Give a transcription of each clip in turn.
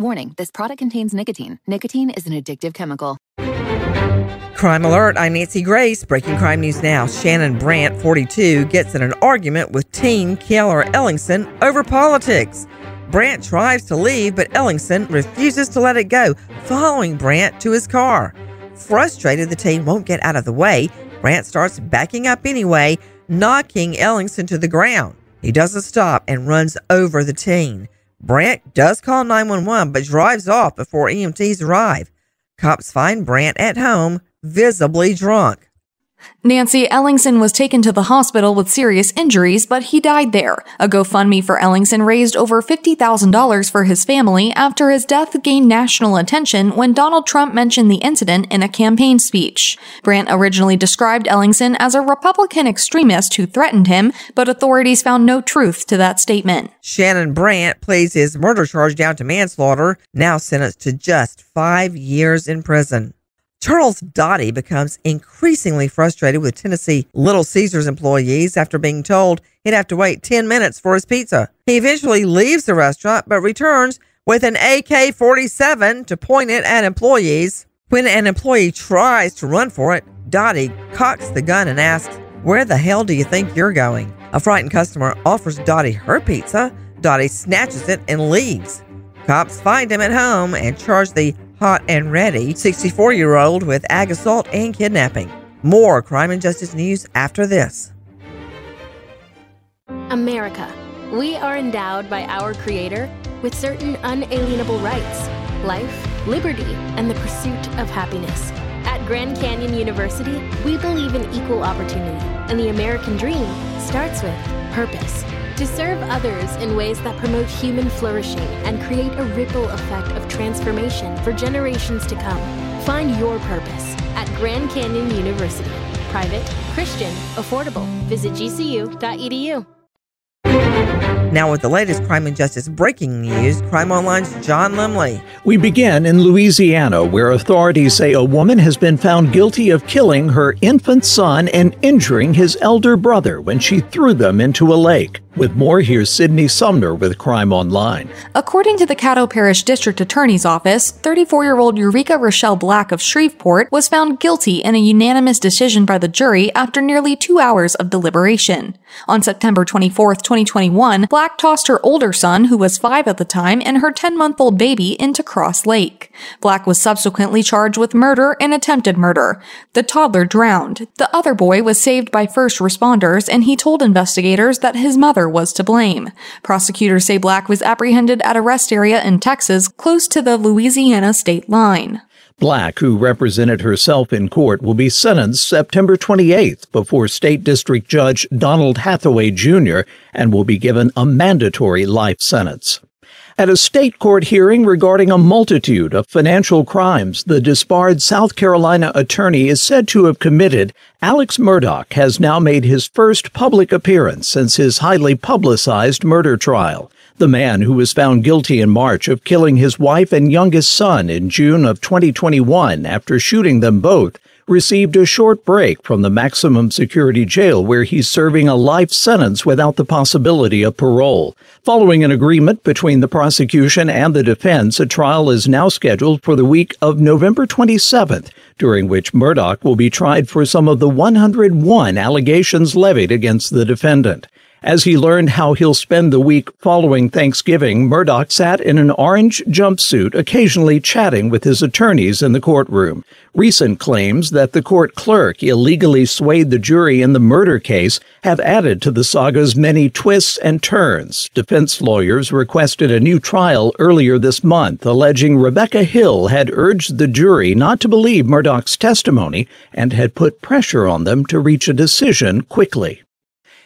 Warning this product contains nicotine. Nicotine is an addictive chemical. Crime Alert, I'm Nancy Grace. Breaking crime news now. Shannon Brandt, 42, gets in an argument with teen Cayler Ellingson over politics. Brandt tries to leave, but Ellingson refuses to let it go, following Brandt to his car. Frustrated, the teen won't get out of the way. Brandt starts backing up anyway, knocking Ellingson to the ground. He doesn't stop and runs over the teen. Brandt does call 911 but drives off before EMTs arrive. Cops find Brandt at home, visibly drunk. Nancy Ellingson was taken to the hospital with serious injuries, but he died there. A GoFundMe for Ellingson raised over $50,000 for his family after his death gained national attention when Donald Trump mentioned the incident in a campaign speech. Brandt originally described Ellingson as a Republican extremist who threatened him, but authorities found no truth to that statement. Shannon Brandt plays his murder charge down to manslaughter, now sentenced to just five years in prison. Charles Dottie becomes increasingly frustrated with Tennessee Little Caesars employees after being told he'd have to wait 10 minutes for his pizza. He eventually leaves the restaurant but returns with an AK 47 to point it at employees. When an employee tries to run for it, Dottie cocks the gun and asks, Where the hell do you think you're going? A frightened customer offers Dottie her pizza. Dottie snatches it and leaves. Cops find him at home and charge the hot and ready 64 year old with ag assault and kidnapping. More crime and justice news after this. America. We are endowed by our Creator with certain unalienable rights life, liberty, and the pursuit of happiness. At Grand Canyon University, we believe in equal opportunity, and the American dream starts with purpose to serve others in ways that promote human flourishing and create a ripple effect of transformation for generations to come. Find your purpose at Grand Canyon University. Private, Christian, affordable. Visit gcu.edu. Now, with the latest crime and justice breaking news, Crime Online's John Lemley. We begin in Louisiana, where authorities say a woman has been found guilty of killing her infant son and injuring his elder brother when she threw them into a lake. With more, here's Sydney Sumner with Crime Online. According to the Caddo Parish District Attorney's Office, 34 year old Ureka Rochelle Black of Shreveport was found guilty in a unanimous decision by the jury after nearly two hours of deliberation. On September 24, 2021, Black tossed her older son, who was five at the time, and her 10 month old baby into Cross Lake. Black was subsequently charged with murder and attempted murder. The toddler drowned. The other boy was saved by first responders, and he told investigators that his mother was to blame. Prosecutors say Black was apprehended at a rest area in Texas close to the Louisiana state line. Black, who represented herself in court, will be sentenced September 28th before State District Judge Donald Hathaway Jr. and will be given a mandatory life sentence. At a state court hearing regarding a multitude of financial crimes the disbarred South Carolina attorney is said to have committed, Alex Murdaugh has now made his first public appearance since his highly publicized murder trial. The man who was found guilty in March of killing his wife and youngest son in June of 2021 after shooting them both received a short break from the maximum security jail where he's serving a life sentence without the possibility of parole. Following an agreement between the prosecution and the defense, a trial is now scheduled for the week of November 27th, during which Murdaugh will be tried for some of the 101 allegations levied against the defendant. As he learned how he'll spend the week following Thanksgiving, Murdaugh sat in an orange jumpsuit, occasionally chatting with his attorneys in the courtroom. Recent claims that the court clerk illegally swayed the jury in the murder case have added to the saga's many twists and turns. Defense lawyers requested a new trial earlier this month, alleging Rebecca Hill had urged the jury not to believe Murdaugh's testimony and had put pressure on them to reach a decision quickly.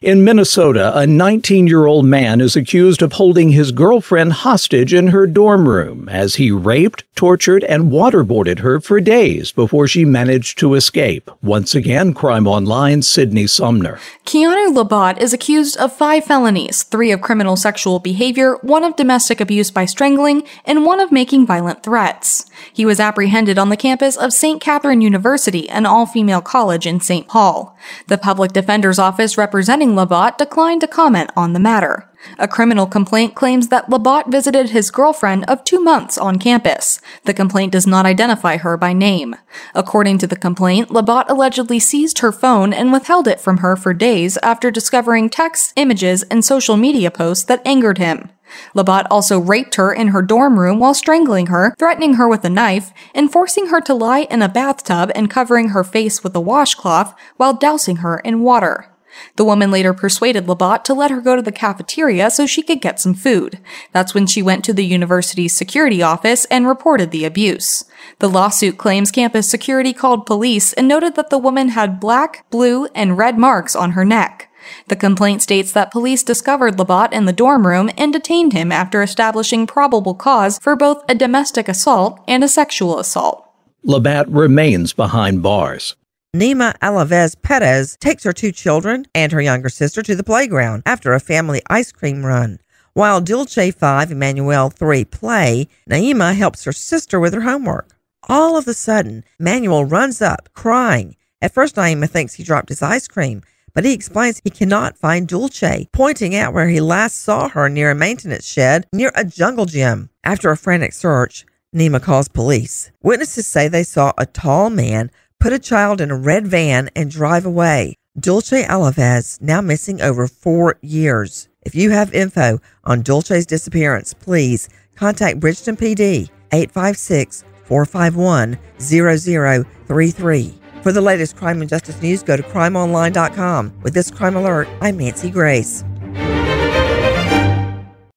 In Minnesota, a 19 year old man is accused of holding his girlfriend hostage in her dorm room as he raped, tortured, and waterboarded her for days before she managed to escape. Once again, Crime Online, Sydney Sumner. Keanu Labat is accused of five felonies three of criminal sexual behavior, one of domestic abuse by strangling, and one of making violent threats. He was apprehended on the campus of St. Catherine University, an all female college in St. Paul. The public defender's office representing Labat declined to comment on the matter. A criminal complaint claims that Labat visited his girlfriend of two months on campus. The complaint does not identify her by name. According to the complaint, Labat allegedly seized her phone and withheld it from her for days after discovering texts, images, and social media posts that angered him. Labat also raped her in her dorm room while strangling her, threatening her with a knife, and forcing her to lie in a bathtub and covering her face with a washcloth while dousing her in water. The woman later persuaded Labat to let her go to the cafeteria so she could get some food. That's when she went to the university's security office and reported the abuse. The lawsuit claims campus security called police and noted that the woman had black, blue, and red marks on her neck. The complaint states that police discovered Labat in the dorm room and detained him after establishing probable cause for both a domestic assault and a sexual assault. Labat remains behind bars. Nima Alavez Perez takes her two children and her younger sister to the playground after a family ice cream run. While Dulce 5 and Manuel 3 play, Naima helps her sister with her homework. All of a sudden, Manuel runs up, crying. At first, Naima thinks he dropped his ice cream, but he explains he cannot find Dulce, pointing out where he last saw her near a maintenance shed near a jungle gym. After a frantic search, Nima calls police. Witnesses say they saw a tall man put a child in a red van and drive away. Dulce Alavez now missing over four years. If you have info on Dulce's disappearance, please contact Bridgeton PD 856 451 0033. For the latest crime and justice news, go to crimeonline.com. With this crime alert, I'm Nancy Grace.